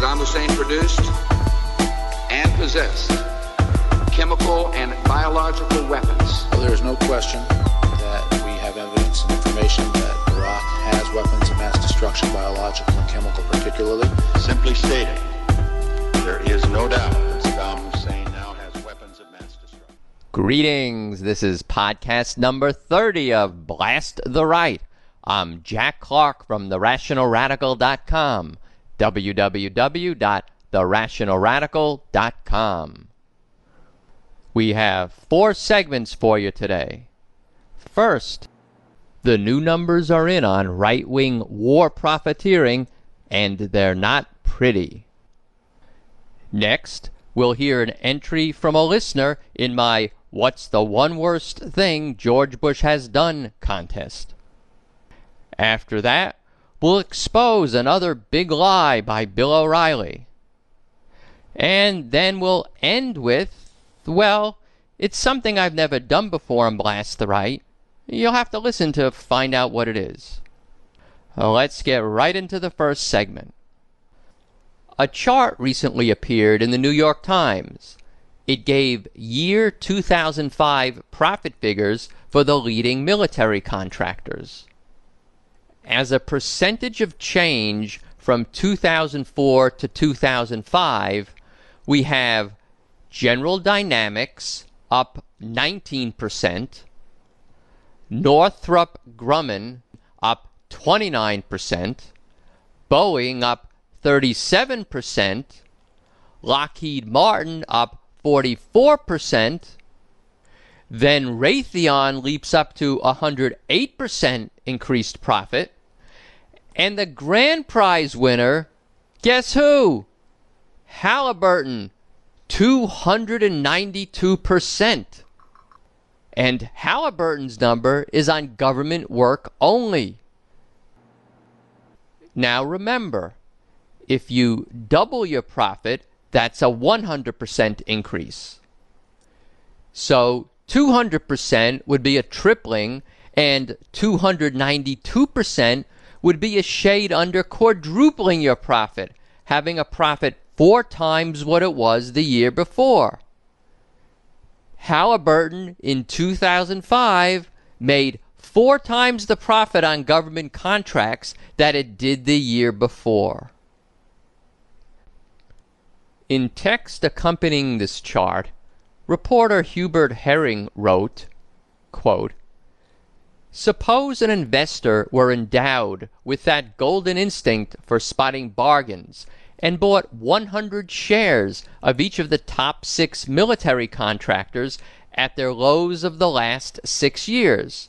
Saddam Hussein produced and possessed chemical and biological weapons. Well, there is no question that we have evidence and information that Iraq has weapons of mass destruction, biological and chemical particularly. Simply stated, there is no doubt that Saddam Hussein now has weapons of mass destruction. Greetings. This is podcast number 30 of Blast the Right. I'm Jack Clark from TheRationalRadical.com. www.therationalradical.com. We have four segments for you today. First, the new numbers are in on right wing war profiteering, and they're not pretty. Next, we'll hear an entry from a listener in my What's the One Worst Thing George Bush Has Done contest. After that, we'll expose another big lie by Bill O'Reilly. And then we'll end with, well, it's something I've never done before on Blast the Right. You'll have to listen to find out what it is. Let's get right into the first segment. A chart recently appeared in the New York Times. It gave year 2005 profit figures for the leading military contractors. As a percentage of change from 2004 to 2005, we have General Dynamics up 19%, Northrop Grumman up 29%, Boeing up 37%, Lockheed Martin up 44%, then Raytheon leaps up to 108% increased profit, and the grand prize winner, guess who? Halliburton, 292%. And Halliburton's number is on government work only. Now remember, if you double your profit, that's a 100% increase. So 200% would be a tripling, and 292% would be a shade under quadrupling your profit, having a profit four times what it was the year before. Halliburton in 2005 made four times the profit on government contracts that it did the year before. In text accompanying this chart, reporter Hubert Herring wrote, quote, Suppose an investor were endowed with that golden instinct for spotting bargains and bought 100 shares of each of the top six military contractors at their lows of the last six years.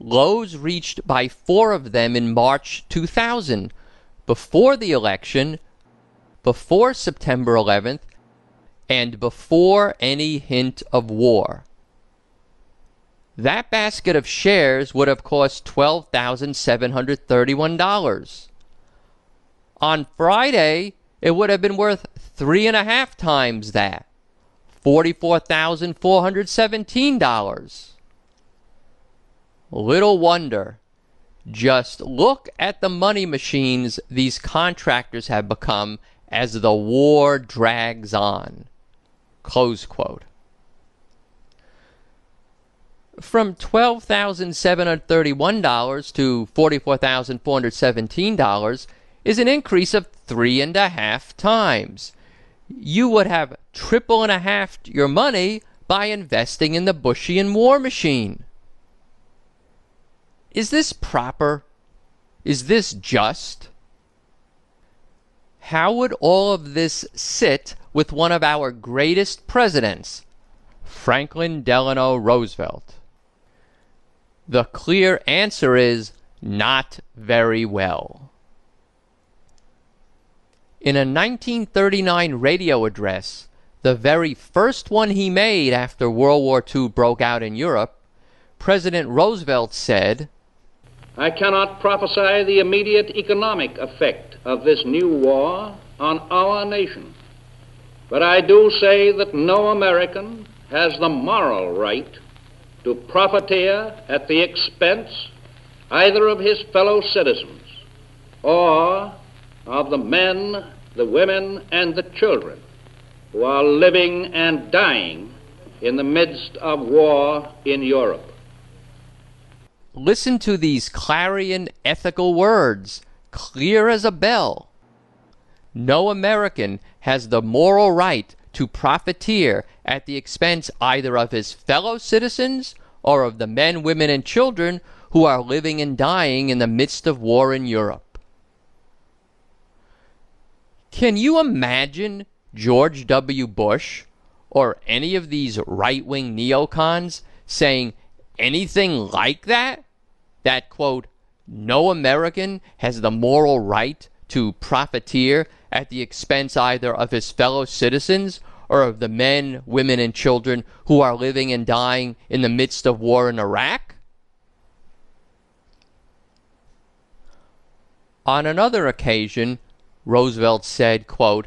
Lows reached by four of them in March 2000, before the election, before September 11th, and before any hint of war. That basket of shares would have cost $12,731. On Friday, it would have been worth three and a half times that $44,417. Little wonder. Just look at the money machines these contractors have become as the war drags on. Close quote. From $12,731 to $44,417 is an increase of three and a half times. You would have triple and a half your money by investing in the Bushian war machine. Is this proper? Is this just? How would all of this sit with one of our greatest presidents, Franklin Delano Roosevelt? The clear answer is not very well. In a 1939 radio address, the very first one he made after World War II broke out in Europe, President Roosevelt said, I cannot prophesy the immediate economic effect of this new war on our nation, but I do say that no American has the moral right to profiteer at the expense either of his fellow citizens or of the men the women and the children who are living and dying in the midst of war in Europe. Listen to these clarion ethical words, clear as a bell. No American has the moral right to profiteer at the expense either of his fellow citizens or of the men, women, and children who are living and dying in the midst of war in Europe. Can you imagine George W. Bush or any of these right wing neocons saying anything like that? That, quote, no American has the moral right to profiteer at the expense either of his fellow citizens or of the men, women, and children who are living and dying in the midst of war in Iraq? On another occasion, Roosevelt said, quote,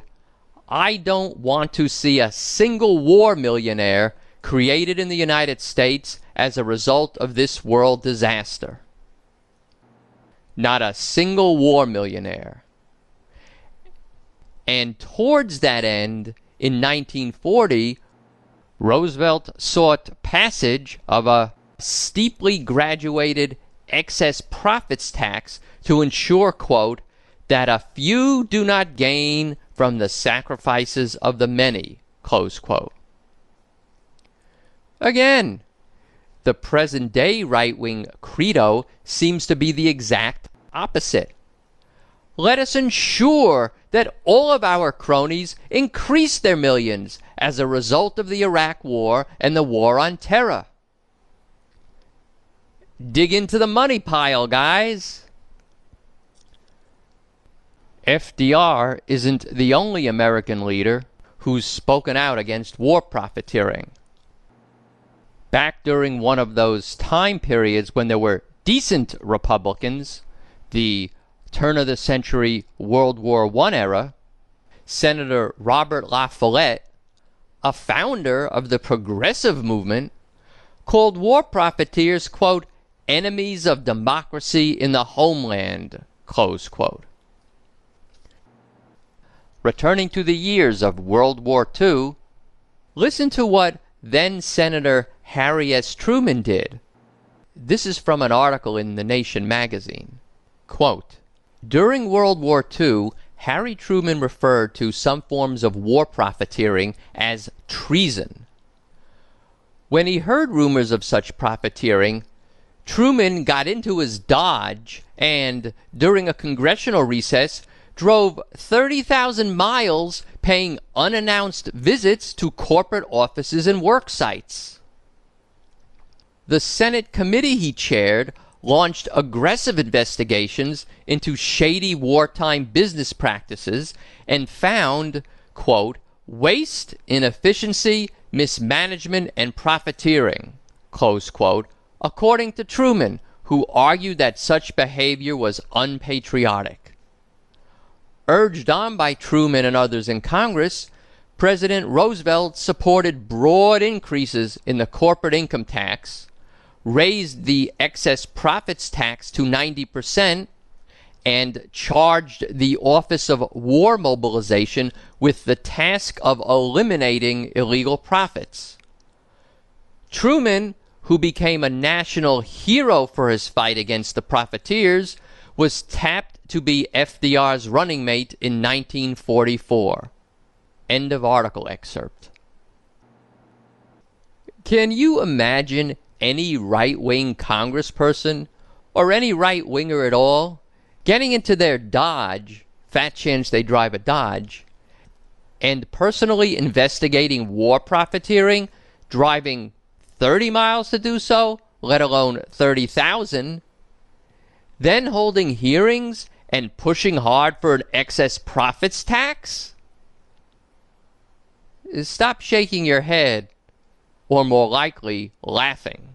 I don't want to see a single war millionaire created in the United States as a result of this world disaster. Not a single war millionaire. And towards that end, in 1940, Roosevelt sought passage of a steeply graduated excess profits tax to ensure, quote, that a few do not gain from the sacrifices of the many, close quote. Again, the present day right wing credo seems to be the exact opposite. Let us ensure that all of our cronies increase their millions as a result of the Iraq War and the War on Terror. Dig into the money pile, guys. FDR isn't the only American leader who's spoken out against war profiteering. Back during one of those time periods when there were decent Republicans, the turn of the century World War I era, Senator Robert La Follette, a founder of the progressive movement, called war profiteers, quote, enemies of democracy in the homeland, close quote. Returning to the years of World War II, listen to what then Senator Harry S. Truman did. This is from an article in The Nation magazine. Quote, During World War II, Harry Truman referred to some forms of war profiteering as treason. When he heard rumors of such profiteering, Truman got into his Dodge and, during a congressional recess, drove 30,000 miles paying unannounced visits to corporate offices and work sites. The Senate committee he chaired launched aggressive investigations into shady wartime business practices and found, quote, waste, inefficiency, mismanagement, and profiteering, close quote, according to Truman, who argued that such behavior was unpatriotic. Urged on by Truman and others in Congress, President Roosevelt supported broad increases in the corporate income tax, raised the excess profits tax to 90%, and charged the Office of War Mobilization with the task of eliminating illegal profits. Truman, who became a national hero for his fight against the profiteers, was tapped to be FDR's running mate in 1944. End of article excerpt. Can you imagine any right wing congressperson or any right winger at all getting into their Dodge, fat chance they drive a Dodge, and personally investigating war profiteering, driving 30 miles to do so, let alone 30,000, then holding hearings and pushing hard for an excess profits tax? Stop shaking your head, or more likely, laughing.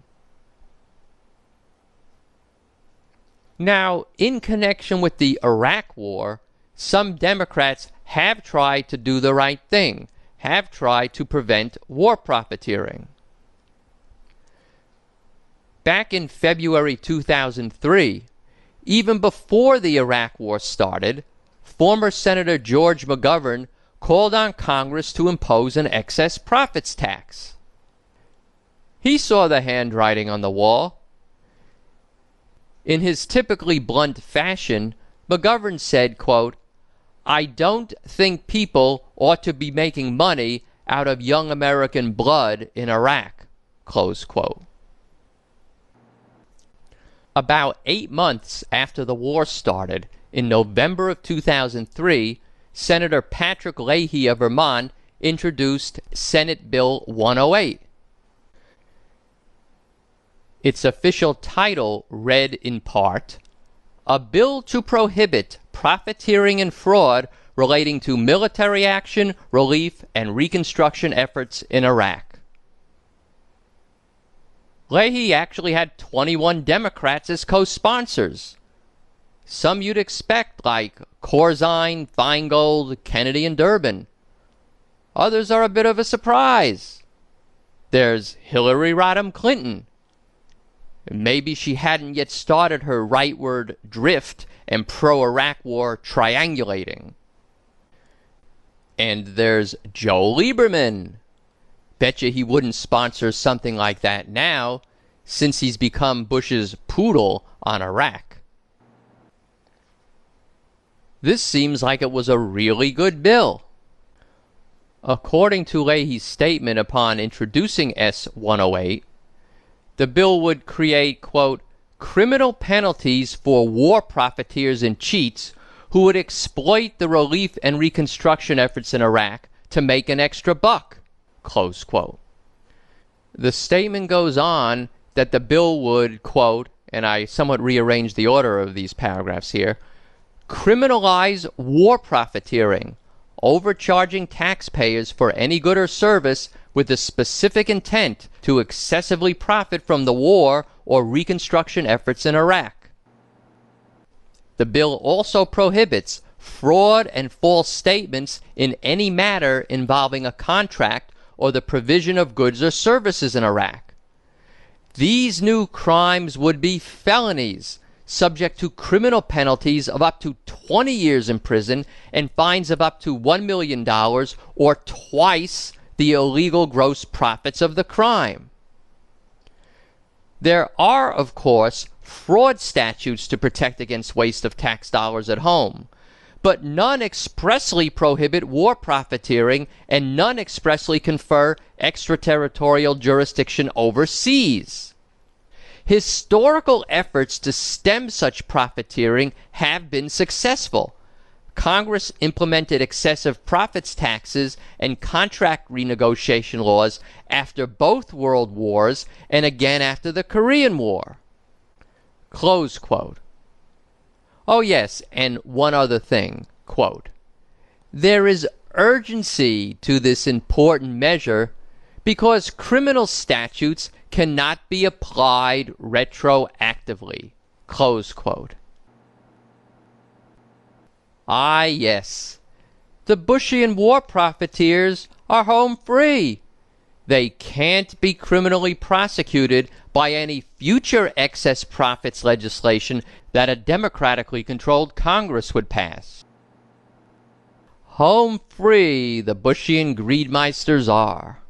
Now, in connection with the Iraq War, some Democrats have tried to do the right thing, have tried to prevent war profiteering. Back in February 2003, even before the Iraq War started, former Senator George McGovern called on Congress to impose an excess profits tax. He saw the handwriting on the wall. In his typically blunt fashion, McGovern said, quote, I don't think people ought to be making money out of young American blood in Iraq. Close quote. About eight months after the war started, in November of 2003, Senator Patrick Leahy of Vermont introduced Senate Bill 108. Its official title read in part, A Bill to Prohibit Profiteering and Fraud Relating to Military Action, Relief, and Reconstruction Efforts in Iraq. Leahy actually had 21 Democrats as co-sponsors. Some you'd expect, like Corzine, Feingold, Kennedy, and Durbin. Others are a bit of a surprise. There's Hillary Rodham Clinton. Maybe she hadn't yet started her rightward drift and pro Iraq war triangulating. And there's Joe Lieberman. Betcha he wouldn't sponsor something like that now, since he's become Bush's poodle on Iraq. This seems like it was a really good bill. According to Leahy's statement upon introducing S 108, the bill would create, quote, criminal penalties for war profiteers and cheats who would exploit the relief and reconstruction efforts in Iraq to make an extra buck. Close quote. The statement goes on that the bill would, quote, and I somewhat rearranged the order of these paragraphs here, criminalize war profiteering, overcharging taxpayers for any good or service with the specific intent to excessively profit from the war or reconstruction efforts in Iraq. The bill also prohibits fraud and false statements in any matter involving a contract or the provision of goods or services in Iraq. These new crimes would be felonies subject to criminal penalties of up to 20 years in prison and fines of up to $1 million or twice the illegal gross profits of the crime. There are, of course, fraud statutes to protect against waste of tax dollars at home, but none expressly prohibit war profiteering and none expressly confer extraterritorial jurisdiction overseas. Historical efforts to stem such profiteering have been successful. Congress implemented excessive profits taxes and contract renegotiation laws after both world wars and again after the Korean War. Close quote. Oh, yes, and one other thing. Quote. There is urgency to this important measure because criminal statutes cannot be applied retroactively. Close quote. Ah, yes. The Bushian war profiteers are home free. They can't be criminally prosecuted by any future excess profits legislation that a democratically controlled Congress would pass. Home free the Bushian greedmeisters are.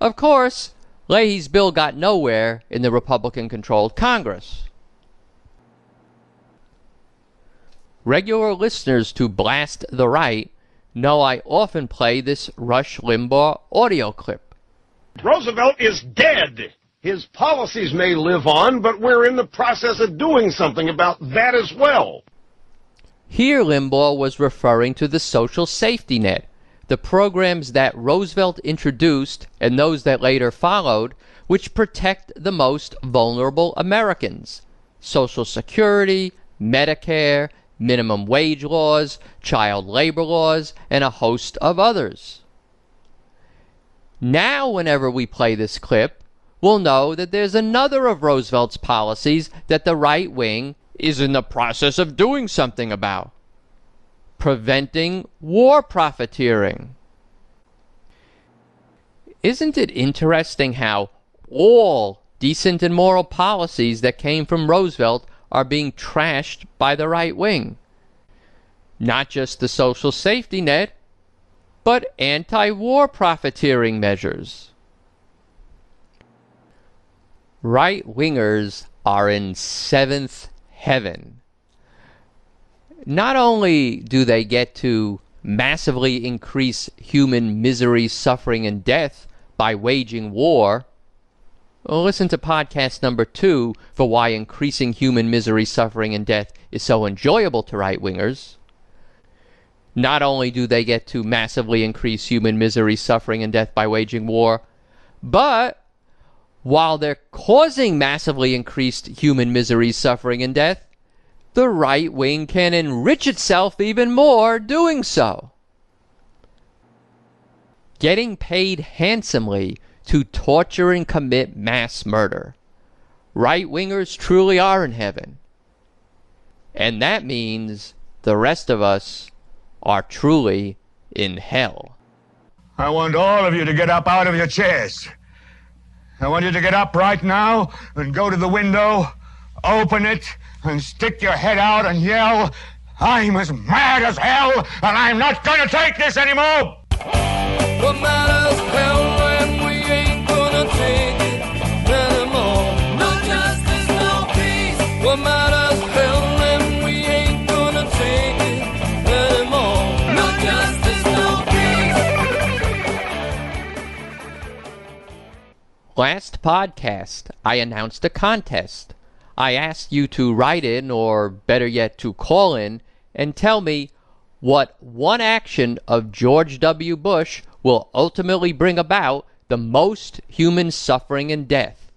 Of course, Leahy's bill got nowhere in the Republican controlled Congress. Regular listeners to Blast the Right know I often play this Rush Limbaugh audio clip. Roosevelt is dead. His policies may live on, but we're in the process of doing something about that as well. Here Limbaugh was referring to the social safety net, the programs that Roosevelt introduced and those that later followed, which protect the most vulnerable Americans Social Security, Medicare, minimum wage laws, child labor laws, and a host of others. Now, whenever we play this clip, we'll know that there's another of Roosevelt's policies that the right wing is in the process of doing something about preventing war profiteering. Isn't it interesting how all decent and moral policies that came from Roosevelt are being trashed by the right wing. Not just the social safety net, but anti war profiteering measures. Right wingers are in seventh heaven. Not only do they get to massively increase human misery, suffering, and death by waging war, listen to podcast number two for why increasing human misery, suffering, and death is so enjoyable to right wingers. Not only do they get to massively increase human misery, suffering, and death by waging war, but while they're causing massively increased human misery, suffering, and death, the right wing can enrich itself even more doing so. Getting paid handsomely to torture and commit mass murder. Right wingers truly are in heaven. And that means the rest of us are truly in hell. I want all of you to get up out of your chairs. I want you to get up right now and go to the window, open it, and stick your head out and yell, I'm as mad as hell, and I'm not going to take this anymore! What matters hell Last podcast, I announced a contest. I asked you to write in, or better yet, to call in, and tell me what one action of George W. Bush will ultimately bring about the most human suffering and death.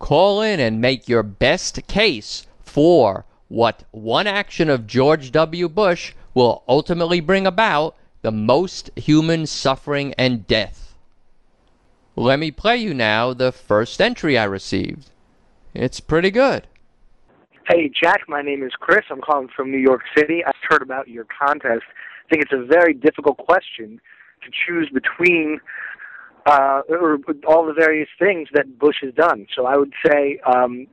Call in and make your best case for what one action of George W. Bush will ultimately bring about the most human suffering and death. Let me play you now the first entry I received. It's pretty good. Hey, Jack, my name is Chris. I'm calling from New York City. I've heard about your contest. I think it's a very difficult question to choose between uh, or all the various things that Bush has done. So I would say, um,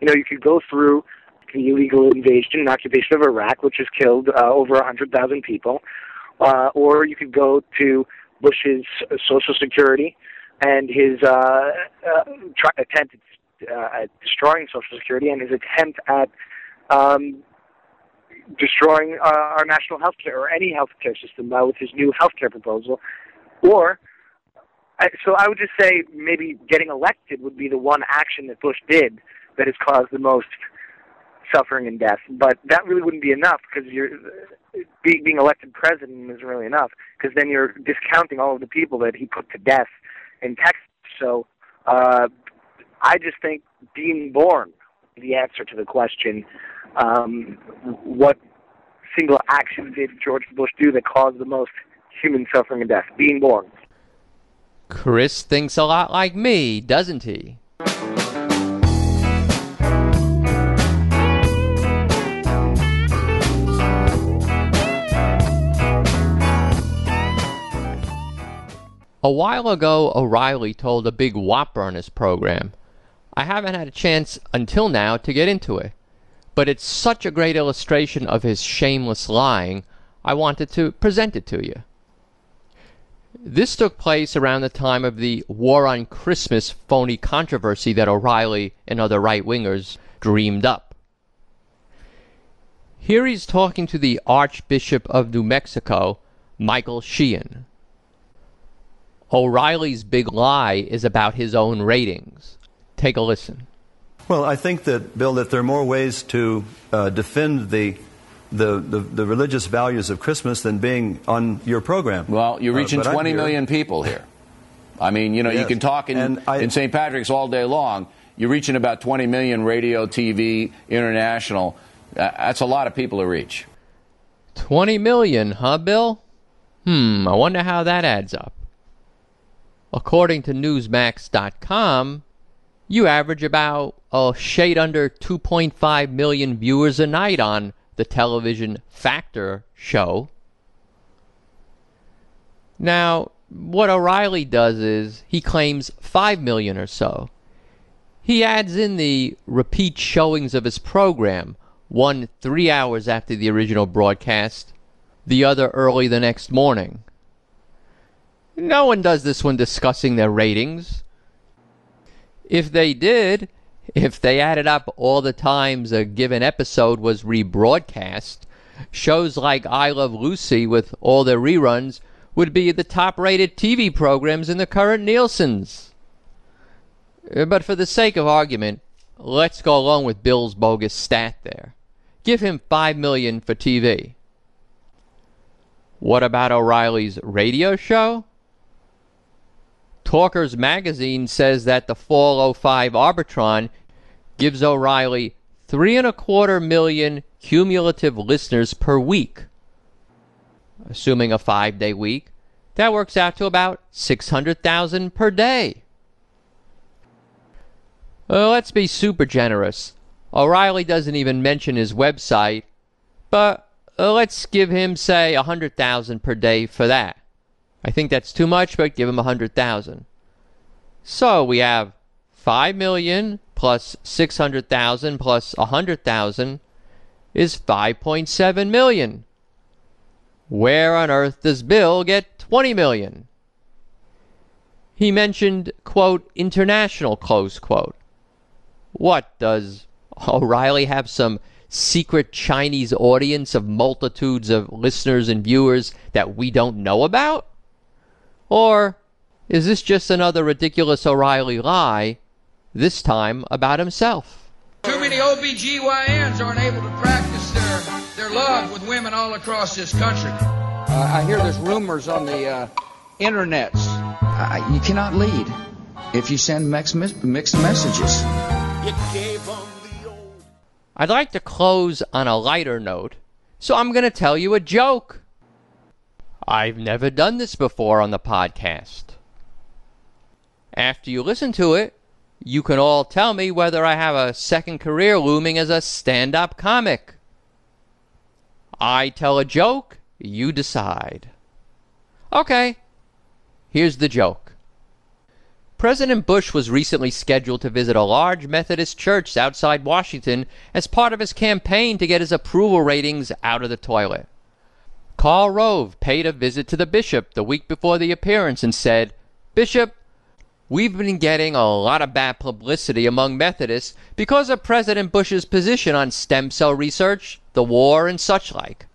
you know, you could go through the illegal invasion and occupation of Iraq, which has killed uh, over 100,000 people, uh, or you could go to Bush's Social Security and his uh, uh, try, attempt uh, at destroying Social Security and his attempt at um, destroying uh, our national health care or any health care system uh, with his new health care proposal. Or, I, so I would just say maybe getting elected would be the one action that Bush did that has caused the most suffering and death. But that really wouldn't be enough because you're being elected president isn't really enough because then you're discounting all of the people that he put to death in Texas. So uh, I just think being born the answer to the question um, what single action did George Bush do that caused the most human suffering and death? Being born. Chris thinks a lot like me, doesn't he? A while ago, O'Reilly told a big whopper on his program. I haven't had a chance until now to get into it, but it's such a great illustration of his shameless lying, I wanted to present it to you. This took place around the time of the War on Christmas phony controversy that O'Reilly and other right wingers dreamed up. Here he's talking to the Archbishop of New Mexico, Michael Sheehan. O'Reilly's big lie is about his own ratings. Take a listen. Well, I think that, Bill, that there are more ways to uh, defend the, the, the, the, religious values of Christmas than being on your program. Well, you're reaching uh, 20 million people here. I mean, you know, yes. you can talk in, I, in St. Patrick's all day long. You're reaching about 20 million radio, TV, international. Uh, that's a lot of people to reach. 20 million, huh, Bill? Hmm, I wonder how that adds up. According to Newsmax.com, you average about a shade under 2.5 million viewers a night on the television Factor show. Now, what O'Reilly does is he claims 5 million or so. He adds in the repeat showings of his program, one three hours after the original broadcast, the other early the next morning. No one does this when discussing their ratings. If they did, if they added up all the times a given episode was rebroadcast, shows like I Love Lucy with all their reruns would be the top rated TV programs in the current Nielsen's. Uh, but for the sake of argument, let's go along with Bill's bogus stat there. Give him five million for TV. What about O'Reilly's radio show? Talkers Magazine says that the Fall 05 Arbitron gives O'Reilly three and a quarter million cumulative listeners per week. Assuming a five day week, that works out to about 600,000 per day. Uh, let's be super generous. O'Reilly doesn't even mention his website, but uh, let's give him, say, 100,000 per day for that. I think that's too much, but give him a 100,000. So we have five million plus six hundred thousand plus a plus 100,000 is 5.7 million. Where on earth does Bill get 20 million? He mentioned, quote, international, close quote. What, does O'Reilly have some secret Chinese audience of multitudes of listeners and viewers that we don't know about? Or is this just another ridiculous O'Reilly lie, this time about himself? Too many OBGYNs aren't able to practice their, their love with women all across this country. Uh, I hear there's rumors on the uh, internets. Uh, you cannot lead if you send mixed, mixed messages. I'd like to close on a lighter note, so I'm going to tell you a joke. I've never done this before on the podcast. After you listen to it, you can all tell me whether I have a second career looming as a stand up comic. I tell a joke, you decide. Okay, here's the joke. President Bush was recently scheduled to visit a large Methodist church outside Washington as part of his campaign to get his approval ratings out of the toilet. Karl Rove paid a visit to the bishop the week before the appearance and said, Bishop, we've been getting a lot of bad publicity among Methodists because of President Bush's position on stem cell research, the war, and such like.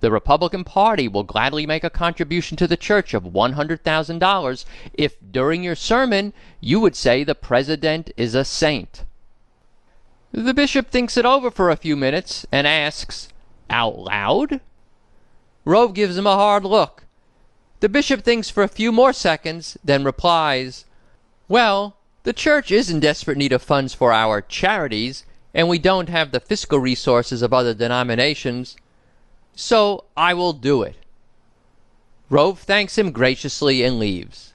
The Republican Party will gladly make a contribution to the church of $100,000 if during your sermon you would say the president is a saint. The bishop thinks it over for a few minutes and asks, Out loud? Rove gives him a hard look. The bishop thinks for a few more seconds, then replies, Well, the church is in desperate need of funds for our charities, and we don't have the fiscal resources of other denominations so I will do it. Rove thanks him graciously and leaves.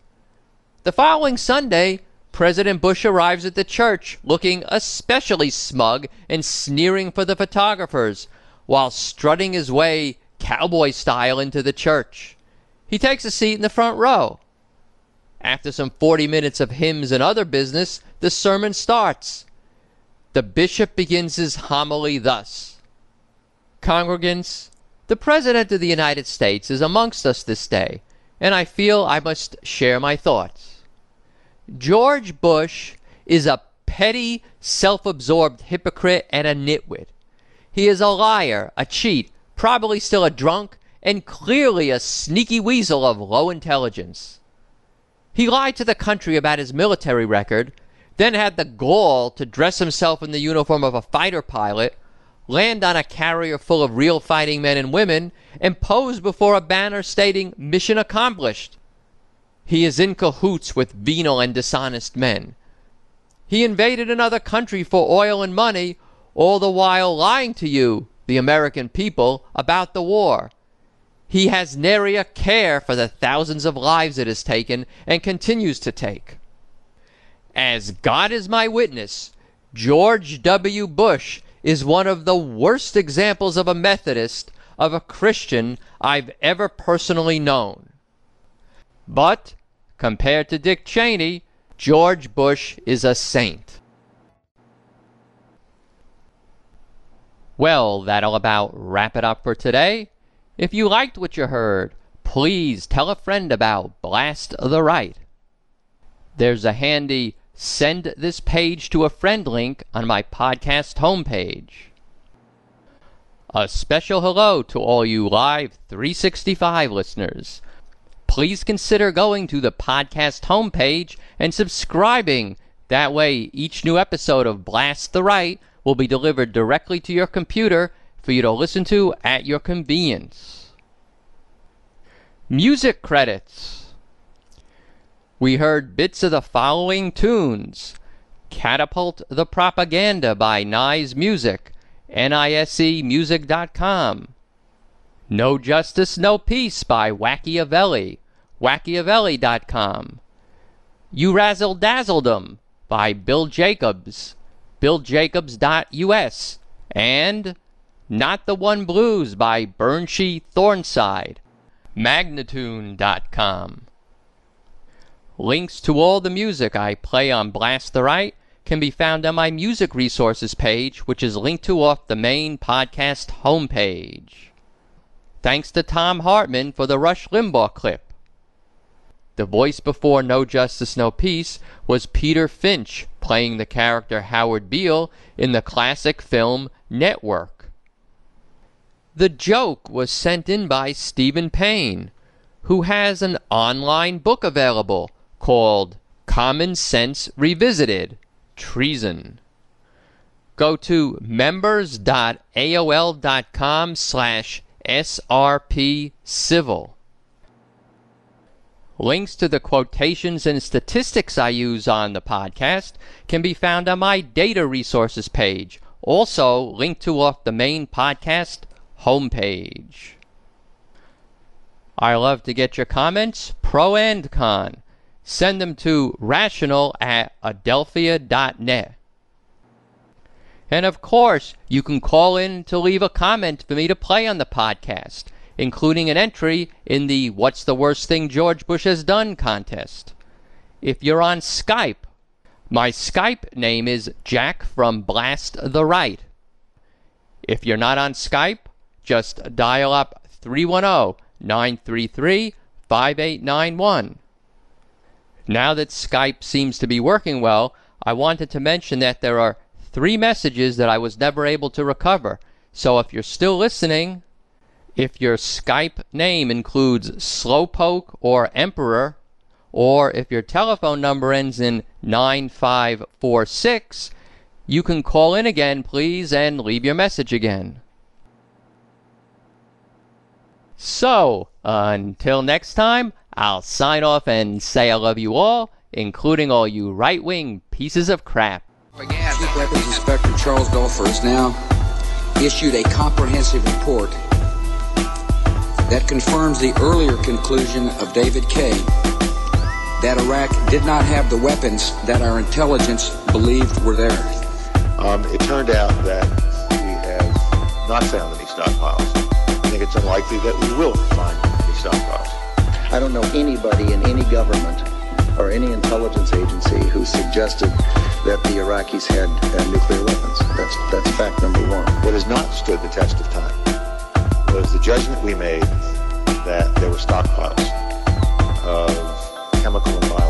The following Sunday, President Bush arrives at the church looking especially smug and sneering for the photographers while strutting his way cowboy style into the church. He takes a seat in the front row. After some 40 minutes of hymns and other business, the sermon starts. The bishop begins his homily thus Congregants, the President of the United States is amongst us this day, and I feel I must share my thoughts. George Bush is a petty, self absorbed hypocrite and a nitwit. He is a liar, a cheat, probably still a drunk, and clearly a sneaky weasel of low intelligence. He lied to the country about his military record, then had the gall to dress himself in the uniform of a fighter pilot land on a carrier full of real fighting men and women, and pose before a banner stating mission accomplished. He is in cahoots with venal and dishonest men. He invaded another country for oil and money, all the while lying to you, the American people, about the war. He has nary a care for the thousands of lives it has taken and continues to take. As God is my witness, George W. Bush is one of the worst examples of a Methodist, of a Christian, I've ever personally known. But, compared to Dick Cheney, George Bush is a saint. Well, that'll about wrap it up for today. If you liked what you heard, please tell a friend about Blast the Right. There's a handy send this page to a friend link on my podcast homepage. A special hello to all you Live 365 listeners. Please consider going to the podcast homepage and subscribing. That way, each new episode of Blast the Right will be delivered directly to your computer for you to listen to at your convenience. Music credits. We heard bits of the following tunes Catapult the Propaganda by Nice Music, NISEmusic.com. No Justice, No Peace by Wacchiavelli, Wacchiavelli.com. You Razzle Dazzled 'em by Bill Jacobs, BillJacobs.us, and Not the One Blues by Burnshee Thornside, Magnatune.com. Links to all the music I play on Blast the Right can be found on my music resources page, which is linked to off the main podcast homepage. Thanks to Thom Hartmann for the Rush Limbaugh clip. The voice before No Justice, No Peace was Peter Finch, playing the character Howard Beale in the classic film Network. The joke was sent in by Stephen Payne, who has an online book available called Common Sense Revisited Treason. Go to members.aol.com slash srpcivil. Links to the quotations and statistics I use on the podcast can be found on my data resources page, also linked to off the main podcast homepage. I love to get your comments, pro and con. Send them to rational at adelphia.net. And of course, you can call in to leave a comment for me to play on the podcast including an entry in the What's the Worst Thing George Bush Has Done contest. If you're on Skype, my Skype name is Jack from Blast the Right. If you're not on Skype, just dial up 310 933 5891. Now that Skype seems to be working well, I wanted to mention that there are three messages that I was never able to recover. So if you're still listening, if your Skype name includes Slowpoke or Emperor, or if your telephone number ends in 9546, you can call in again, please, and leave your message again. So, until next time, I'll sign off and say I love you all, including all you right wing pieces of crap. Chief Weapons Inspector Charles has now issued a comprehensive report that confirms the earlier conclusion of David Kay that Iraq did not have the weapons that our intelligence believed were there. Um, it turned out that we have not found any stockpiles. I think it's unlikely that we will find any stockpiles. I don't know anybody in any government or any intelligence agency who suggested that the Iraqis had uh, nuclear weapons. That's, that's fact number one. What has not stood the test of time was the judgment we made that there were stockpiles of chemical and biological